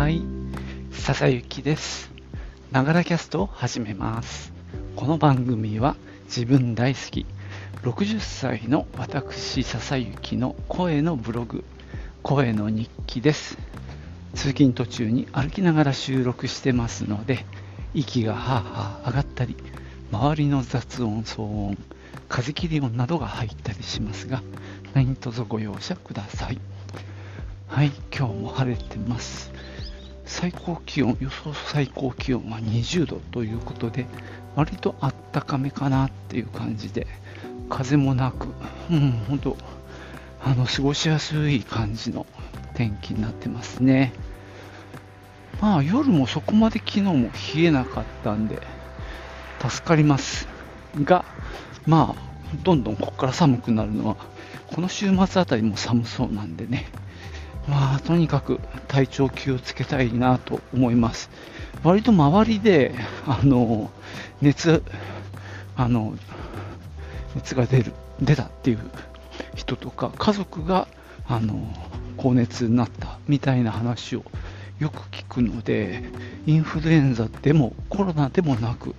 はい、笹雪です。ながらキャストを始めます。この番組は自分大好き60歳の私笹雪の声のブログ、声の日記です。通勤途中に歩きながら収録してますので、息がはあはあ上がったり、周りの雑音、騒音、風切り音などが入ったりしますが、何卒ご容赦ください。はい、今日も晴れてます。最高気温、予想最高気温は20度ということで、割とあったかめかなっていう感じで、風もなく、うん、本当、あの、過ごしやすい感じの天気になってますね。まあ、夜もそこまで昨日も冷えなかったんで、助かります。が、まあ、どんどんここから寒くなるのは、この週末あたりも寒そうなんでね、まあ、とにかく体調気をつけたいなと思います。割と周りで、あの、熱、あの、熱が出る、出たっていう人とか、家族が、あの、高熱になったみたいな話をよく聞くので、インフルエンザでもコロナでもなく、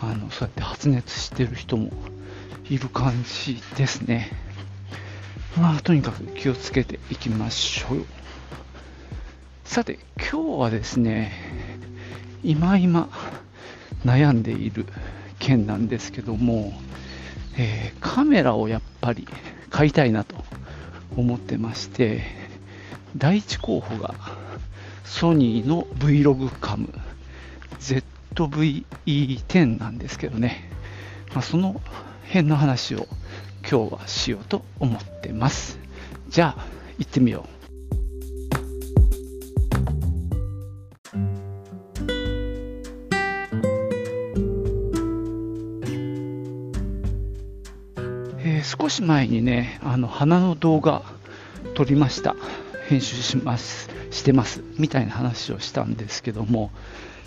あの、そうやって発熱してる人もいる感じですね。まあ、とにかく気をつけていきましょう。さて、今日はですね、今今悩んでいる件なんですけども、えーカメラをやっぱり買いたいなと思ってまして、第一候補がソニーの Vlog カム ZVE10 なんですけどね、まあ、その辺の話を今日はしようと思ってます。じゃあ、行ってみよう。えー少し前にね、あの花の動画撮りました。編集します、してます、みたいな話をしたんですけども、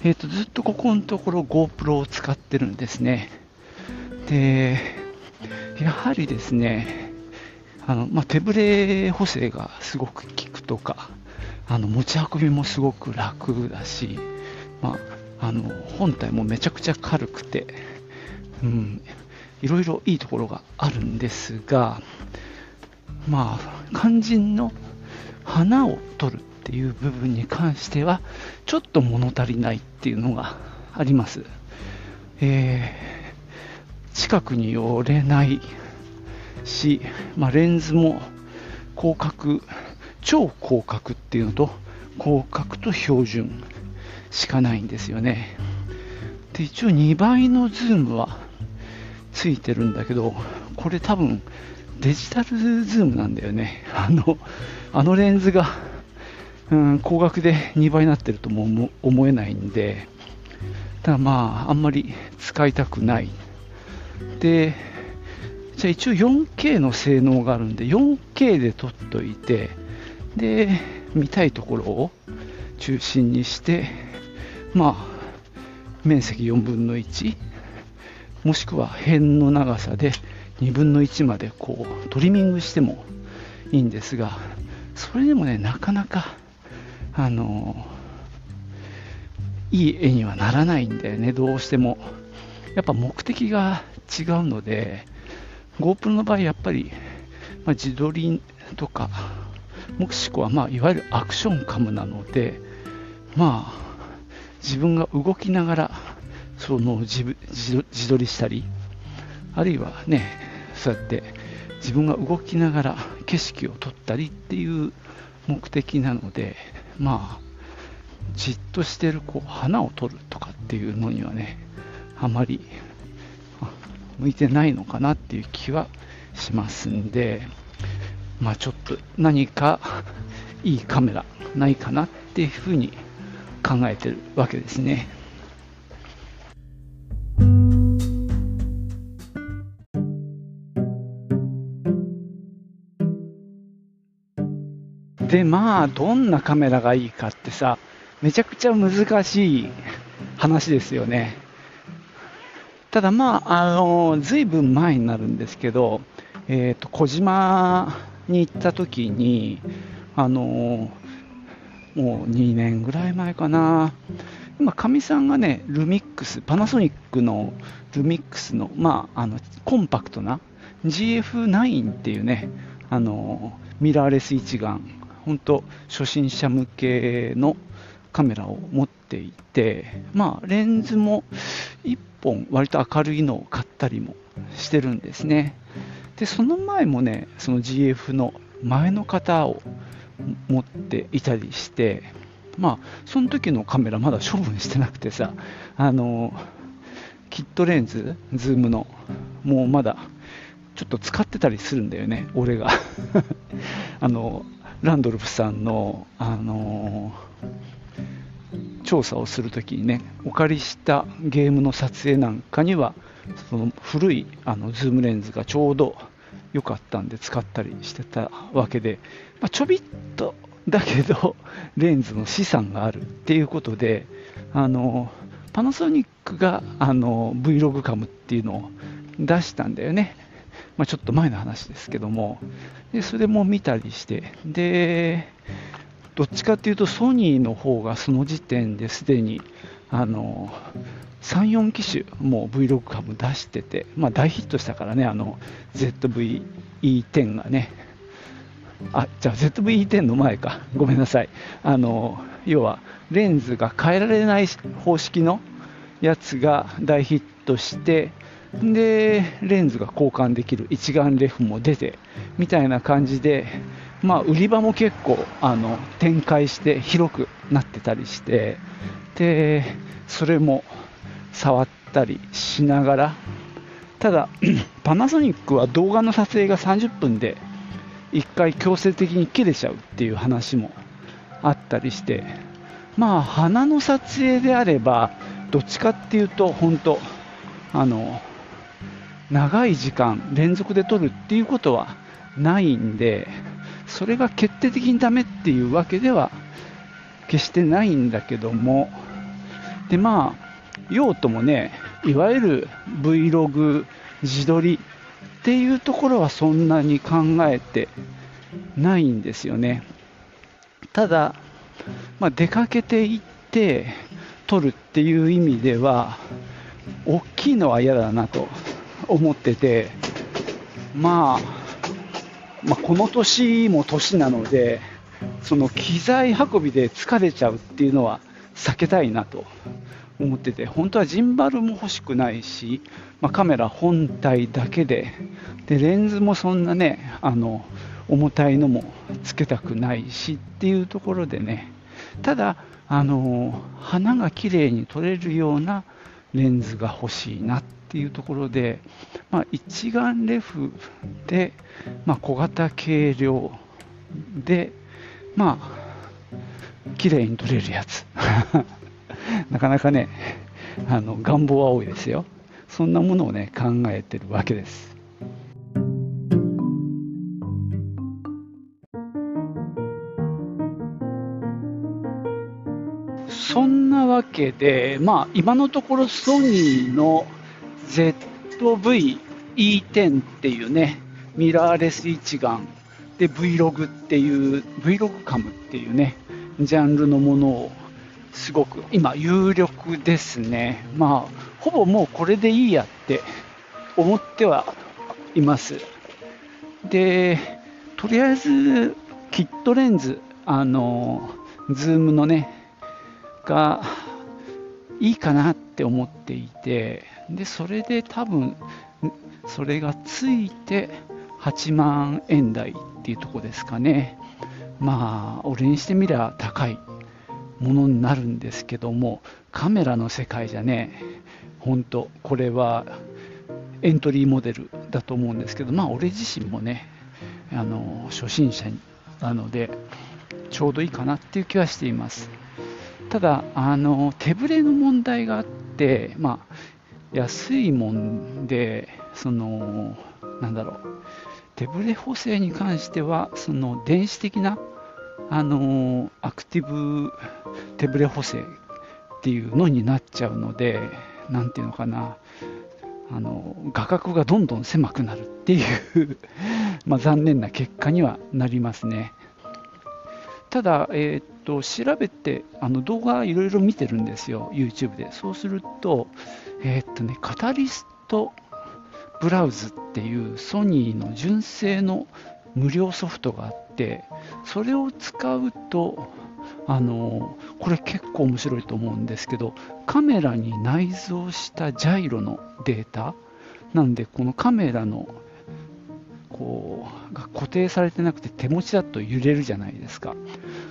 えーとずっとここのところ GoPro を使ってるんですね。で、やはりですね、あのまあ、手ぶれ補正がすごく効くとか、あの持ち運びもすごく楽だし、まあ、あの本体もめちゃくちゃ軽くて、うん、いろいろいいところがあるんですが、まあ、肝心の花を取るっていう部分に関しては、ちょっと物足りないっていうのがあります。えー近くに寄れないし、まあ、レンズも広角、超広角っていうのと、広角と標準しかないんですよね。で、一応2倍のズームはついてるんだけど、これ多分デジタルズームなんだよね。あの、あのレンズが、うん、光学で2倍になってるとも思えないんで、ただまあ、あんまり使いたくない。で、じゃあ一応 4K の性能があるんで、4K で撮っといて、で、見たいところを中心にして、まあ、面積4分の1、もしくは辺の長さで2分の1までこうトリミングしてもいいんですが、それでもね、なかなか、あの、いい絵にはならないんだよね、どうしても。やっぱ目的が違うので、GoPro の場合、やっぱり、まあ、自撮りとか、もしくは、まあ、いわゆるアクションカムなので、まあ、自分が動きながら、その自自撮りしたり、あるいはね、そうやって自分が動きながら景色を撮ったりっていう目的なので、まあ、じっとしてるこう花を撮るとかっていうのにはね、あまり向いてないのかなっていう気はしますんで、まあちょっと何かいいカメラないかなっていうふうに考えてるわけですね。で、まあ、どんなカメラがいいかってさ、めちゃくちゃ難しい話ですよね。ただまあ、あの、ずいぶん前になるんですけど、えっ、と、小島に行った時に、あの、もう2年ぐらい前かな。今、かみさんがね、ルミックス、パナソニックのルミックスの、まあ、あのコンパクトな GF9 っていうね、あのミラーレス一眼、本当、初心者向けのカメラを持っていて、まあ、レンズも1本、割と明るいのを買ったりもしてるんですね。で、その前もね、その GF の前の型を持っていたりして、まあ、その時のカメラまだ処分してなくてさ、あの、キットレンズ、ズームの、もうまだちょっと使ってたりするんだよね、俺が。あの、ランドルフさんの、あの調査をするときにね、お借りしたゲームの撮影なんかには、その古いあのズームレンズがちょうど良かったんで使ったりしてたわけで、まあ、ちょびっとだけどレンズの資産があるっていうことであのパナソニックがあの Vlog カムっていうのを出したんだよね、まあ、ちょっと前の話ですけども。でそれも見たりして。でどっちかっていうとソニーの方がその時点ですでにあの3、4機種もう Vlog カム出してて、まあ、大ヒットしたからね、あの ZVE10 がね、あじゃあ ZVE10 の前か、ごめんなさい、あの要はレンズが変えられない方式のやつが大ヒットして、でレンズが交換できる。一眼レフも出てみたいな感じで、まあ、売り場も結構あの展開して広くなってたりしてでそれも触ったりしながらただパナソニックは動画の撮影が30分で1回強制的に切れちゃうっていう話もあったりしてまあ花の撮影であればどっちかっていうと本当あの長い時間連続で撮るっていうことはないんでそれが決定的にダメっていうわけでは決してないんだけどもでまあ用途もね、いわゆる Vlog 自撮りっていうところはそんなに考えてないんですよね。ただ、まあ、出かけていって撮るっていう意味では、大きいのは嫌だなと思ってて、まあ、まあ、この年も年なので、その機材運びで疲れちゃうっていうのは避けたいなと思ってて本当はジンバルも欲しくないし、まあ、カメラ本体だけででレンズもそんなねあの重たいのもつけたくないしっていうところでね。ただあの花が綺麗に撮れるようなレンズが欲しいなってていうところで、まあ、一眼レフで、まあ、小型軽量でまあ綺麗に撮れるやつ なかなかね、あの願望は多いですよ。そんなものをね、考えてるわけです。そんなわけで、まあ、今のところソニーの ZV-E10 っていうね、ミラーレス一眼で Vlog っていう、Vlog カムっていうね、ジャンルのものをすごく今、有力ですね。まあ、ほぼもうこれでいいやって思ってはいます。で、とりあえず、キットレンズ、あの、ズームのね、がいいかなって思っていて、で、それで多分、それがついて8万円台っていうとこですかね。まあ、俺にしてみりゃ高いものになるんですけどもカメラの世界じゃね本当これはエントリーモデルだと思うんですけどまあ俺自身もねあの初心者なのでちょうどいいかなっていう気はしていますただあの手ぶれの問題があってまあ安いもんでそのなんだろう手ぶれ補正に関してはその電子的なあのアクティブ手ブレ補正っていうのになっちゃうので、なんていうのかな、あの画角がどんどん狭くなるっていう まあ残念な結果にはなりますね。ただ、えー、っと調べてあの動画いろいろ見てるんですよ、YouTube で。そうすると、えー、っとね、カタリストブラウズっていうソニーの純正の無料ソフトがあって、それを使うと、あのこれ結構面白いと思うんですけど、カメラに内蔵したジャイロのデータ、なんで、このカメラのこうが固定されてなくて手持ちだと揺れるじゃないですか。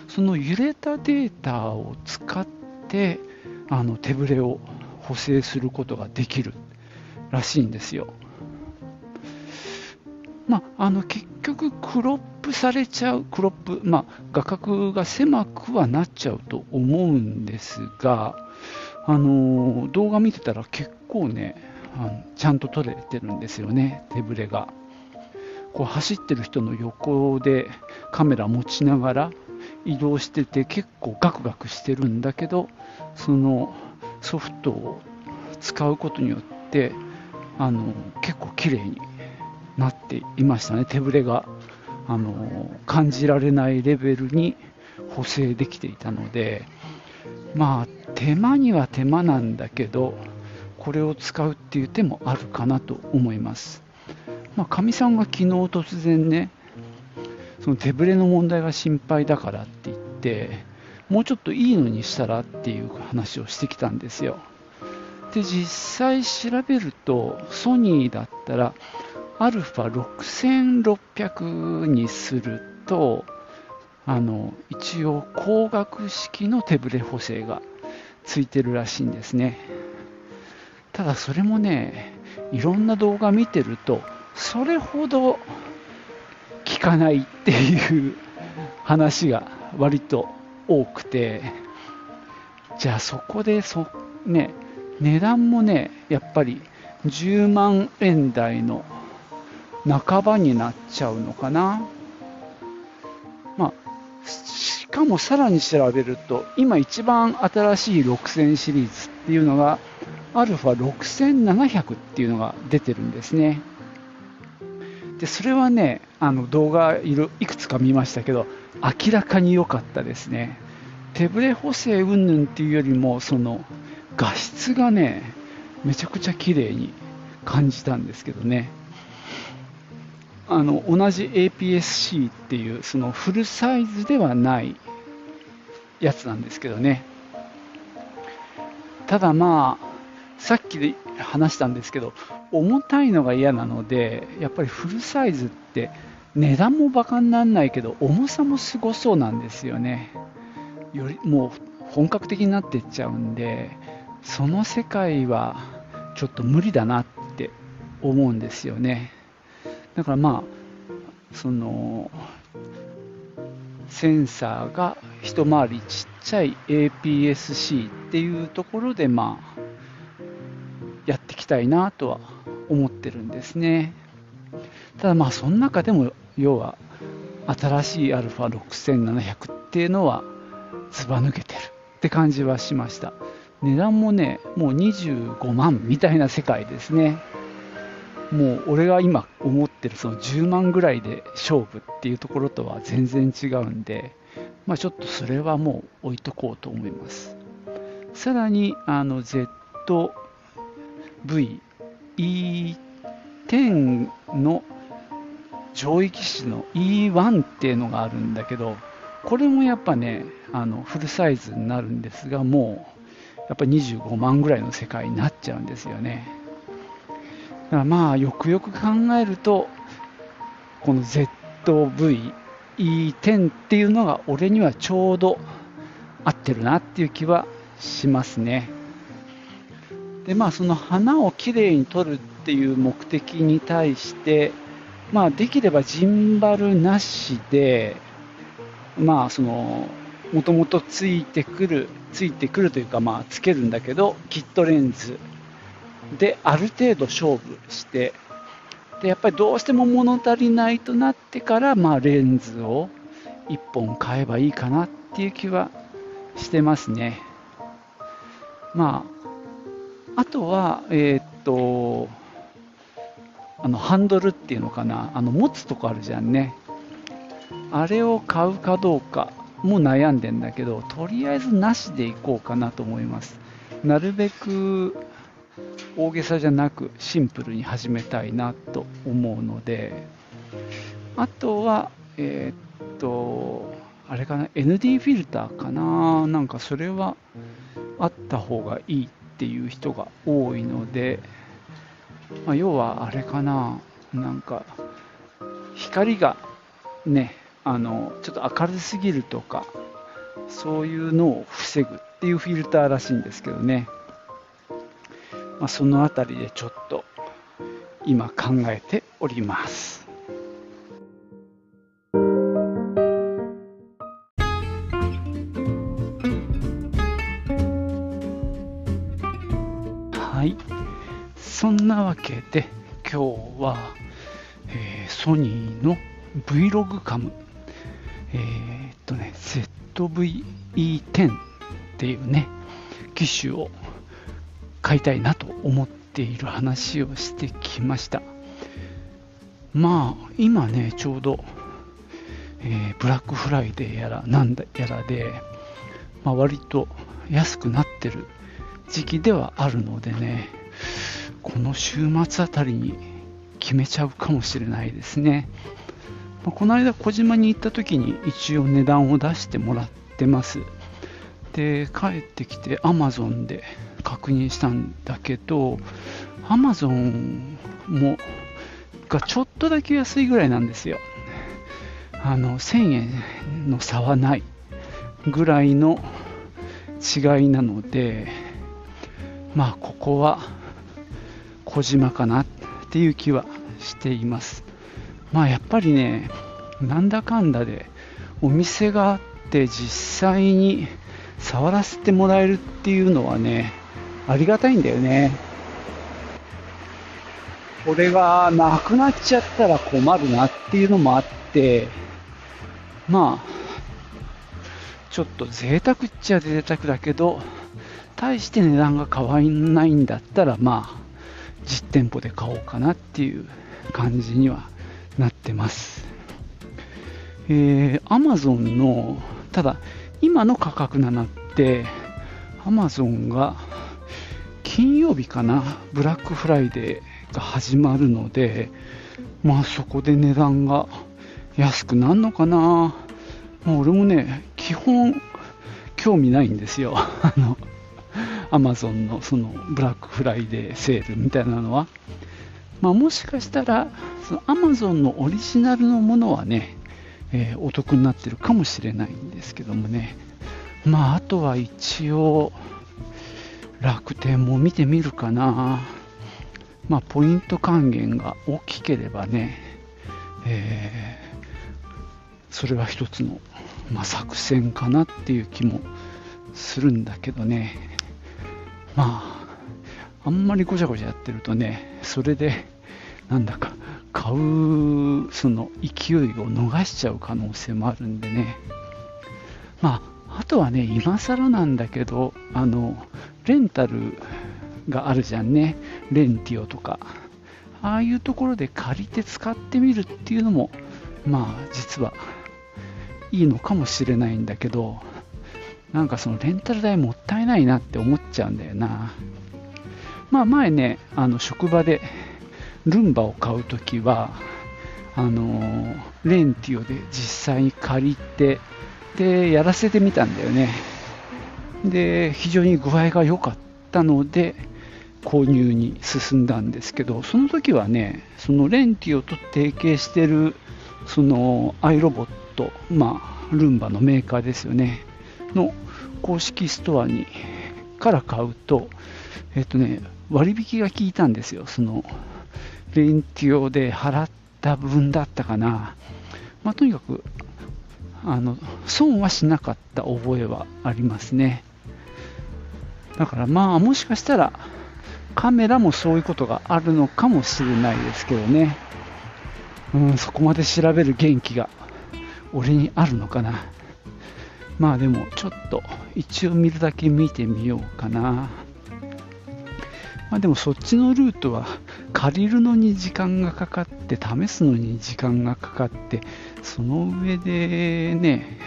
その揺れたデータを使ってあの手ぶれを補正することができるらしいんですよ。まあ、あの結局、クロップされちゃう、クロップ、まあ、画角が狭くはなっちゃうと思うんですが、あの動画見てたら結構ねあの、ちゃんと撮れてるんですよね、手ぶれが。こう走ってる人の横でカメラ持ちながら移動してて結構ガクガクしてるんだけどそのソフトを使うことによってあの結構綺麗になっていましたね。手ぶれがあの感じられないレベルに補正できていたのでまあ手間には手間なんだけどこれを使うっていう手もあるかなと思います。まか、みさんが昨日突然ねその手ぶれの問題が心配だからって言ってもうちょっといいのにしたらっていう話をしてきたんですよ。で実際調べるとソニーだったら α6600 にするとあの一応光学式の手ぶれ補正がついてるらしいんですね。ただそれもねいろんな動画見てるとそれほど効かないっていう話が割と多くてじゃあそこでそ、ね、値段もねやっぱり10万円台の半ばになっちゃうのかな。まあ、しかもさらに調べると今一番新しい6000シリーズっていうのが α6700 っていうのが出てるんですね。でそれはねあの動画いくつか見ましたけど明らかに良かったですね手ブレ補正云々っていうよりもその画質がねめちゃくちゃ綺麗に感じたんですけどね。あの同じ APS-C っていうそのフルサイズではないやつなんですけどね。ただまあさっきで話したんですけど重たいのが嫌なのでやっぱりフルサイズって値段もバカにならないけど重さもすごそうなんですよね。よりもう本格的になっていっちゃうんでその世界はちょっと無理だなって思うんですよねだからまあそのセンサーが一回りちっちゃい APS-C っていうところでまあやっていきたいなとは思ってるんですね。ただまあその中でも要は新しい α6700 っていうのはずば抜けてるって感じはしました。値段もね、もう25万みたいな世界ですね。もう俺が今思ってるその10万ぐらいで勝負っていうところとは全然違うんで、まあ、ちょっとそれはもう置いとこうと思います。さらにあの ZV E10 の上位機種の E1 っていうのがあるんだけど、これもやっぱね、あのフルサイズになるんですが、もうやっぱり25万ぐらいの世界になっちゃうんですよね。だからまあ、よくよく考えると、この ZV-E10 っていうのが俺にはちょうど合ってるなっていう気はしますね。でまあ、その花をきれいに撮るっていう目的に対して、まあ、できればジンバルなしで、まあ、その、もともとついてくる、ついてくるというか、まあ、つけるんだけど、キットレンズである程度勝負して、で、やっぱりどうしても物足りないとなってから、まあ、レンズを1本買えばいいかなっていう気はしてますね。まあ、あとは、えー、っと、あのハンドルっていうのかな、あの持つとこあるじゃんね。あれを買うかどうかも悩んでんだけど、とりあえずなしでいこうかなと思います。なるべく大げさじゃなくシンプルに始めたいなと思うので、あとは、えー、っと、あれかな、ND フィルターかな、なんかそれはあった方がいいっていう人が多いので、まあ、要はあれかな、なんか光がね、あのちょっと明るすぎるとか、そういうのを防ぐっていうフィルターらしいんですけどね、まあ、そのあたりでちょっと今考えております。はい。そんなわけで今日は、えー、ソニーの Vlog カム、えー、っとね、ZVE10 っていうね、機種を買いたいなと思っている話をしてきました。まあ、今ね、ちょうど、えー、ブラックフライデーやらなんだやらで、まあ、割と安くなってる時期ではあるのでね、この週末あたりに決めちゃうかもしれないですね。まあ、この間、小島に行った時に一応値段を出してもらってます。で、帰ってきて Amazon で確認したんだけど、Amazon もがちょっとだけ安いぐらいなんですよ。あの1000円の差はないぐらいの違いなので、まあ、ここは小島かなっていう気はしています。まあやっぱりね、なんだかんだでお店があって実際に触らせてもらえるっていうのはね、ありがたいんだよね。これがなくなっちゃったら困るなっていうのもあって、まあ、ちょっと贅沢っちゃ贅沢だけど、大して値段が変わんないんだったら、まあ、実店舗で買おうかなっていう感じにはなってます。えー、Amazon の、ただ、今の価格なのって、Amazon が金曜日かな、ブラックフライデーが始まるので、まあそこで値段が安くなるのかな。まあ、俺もね、基本興味ないんですよ。あの、アマゾンのそのブラックフライデーセールみたいなのは。まあ、もしかしたら、そのアマゾンのオリジナルのものはね、えー、お得になってるかもしれないんですけどもね。まあ、あとは一応、楽天も見てみるかな。まあ、ポイント還元が大きければね、えー、それは一つの、まあ、作戦かなっていう気もするんだけどね。まあ、あんまりごちゃごちゃやってるとね、それで、なんだか、買う、その勢いを逃しちゃう可能性もあるんでね。まあ、あとはね、今更なんだけど、あの、レンタルがあるじゃんね。レンティオとか。ああいうところで借りて使ってみるっていうのも、まあ、実はいいのかもしれないんだけど、なんかそのレンタル代もったいないなって思っちゃうんだよな。まあ前ね、あの職場でルンバを買うときは、あのレンティオで実際に借りて、で、やらせてみたんだよね。で、非常に具合が良かったので、購入に進んだんですけど、その時はね、そのレンティオと提携してる、そのアイロボット、まあ、ルンバのメーカーですよね。の公式ストアにから買うと、えっとね、割引が効いたんですよ。その、レンティオで払った分だったかな。まあ、とにかく、あの、損はしなかった覚えはありますね。だからまあ、もしかしたら、カメラもそういうことがあるのかもしれないですけどね。うん、そこまで調べる元気が俺にあるのかな。まあでもちょっと一応見るだけ見てみようかな。まあでもそっちのルートは借りるのに時間がかかって試すのに時間がかかってその上でね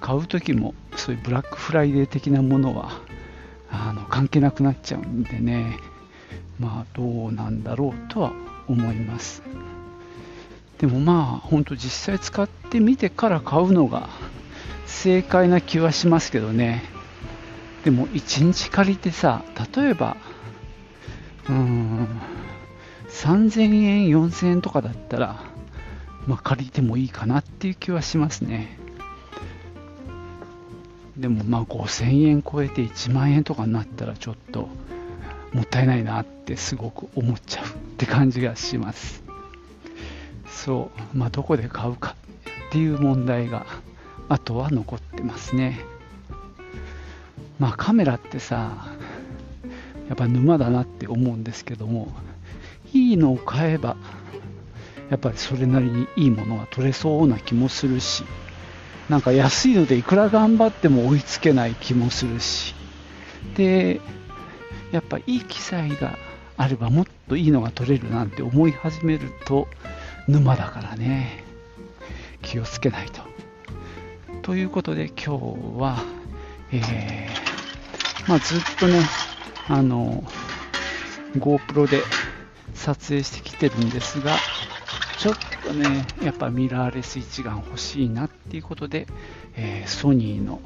買う時もそういうブラックフライデー的なものはあの関係なくなっちゃうんでねまあどうなんだろうとは思います。でもまあ本当実際使ってみてから買うのが正解な気はしますけどね。でも1日借りてさ例えばうーん3000円4000円とかだったらまあ、借りてもいいかなっていう気はしますね。でもまあ5000円超えて1万円とかになったらちょっともったいないなってすごく思っちゃうって感じがします。そうまあどこで買うかっていう問題があとは残ってますね。まあカメラってさやっぱ沼だなって思うんですけどもいいのを買えばやっぱりそれなりにいいものが取れそうな気もするしなんか安いのでいくら頑張っても追いつけない気もするしでやっぱいい機材があればもっといいのが取れるなんて思い始めると沼だからね。気をつけないと。ということで今日は、えー、まあ、ずっとねあの GoPro で撮影してきてるんですがちょっとね、やっぱミラーレス一眼欲しいなっていうことで、えー、ソニーの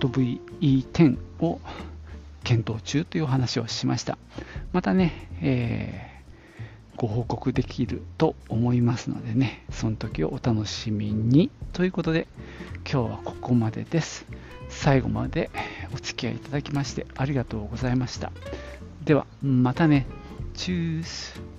ZV-E10 を検討中という話をしました。またね、えー、ご報告できると思いますのでね、その時をお楽しみに。ということで、今日はここまでです。最後までお付き合いいただきましてありがとうございました。では、またね。チュース。